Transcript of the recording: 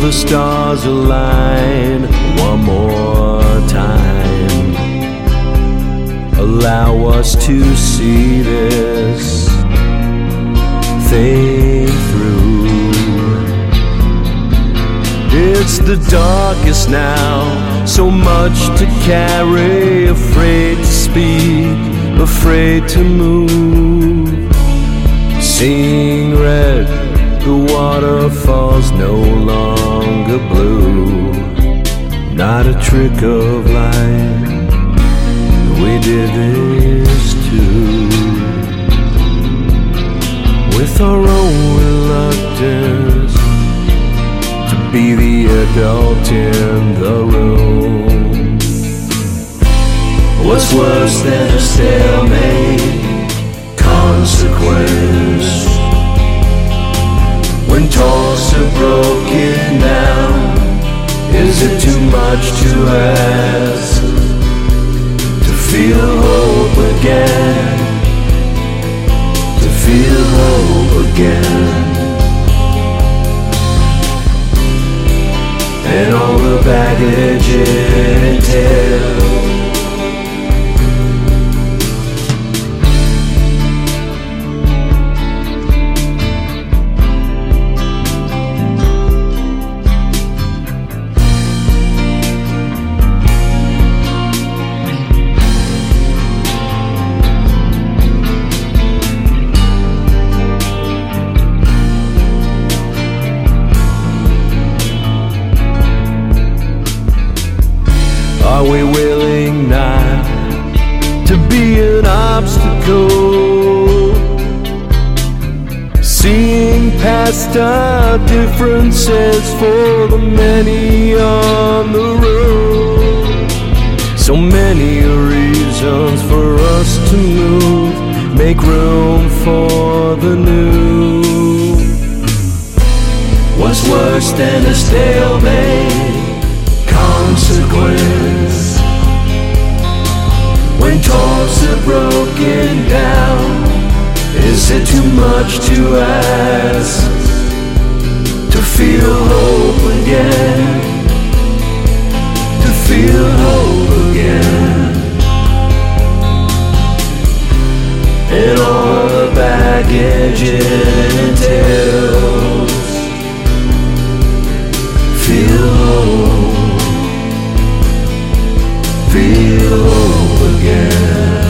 the stars align one more time. Allow us to see this thing through. It's the darkest now, so much to carry, afraid to speak, afraid to move. Seeing red, the waterfall's no longer a trick of life. we did this too. With our own reluctance to be the adult in the room. What's worse than a stalemate? Consequence. When talks are broken down, is it too much to ask to feel hope again? To feel hope again. and all the baggage it entails. Are we willing not to be an obstacle? Seeing past our differences for the many on the road. So many reasons for us to move, make room for the new. What's worse than a stalemate? much to ask to feel hope again, to feel hope again. And all the baggage it entails, feel hope, feel hope again.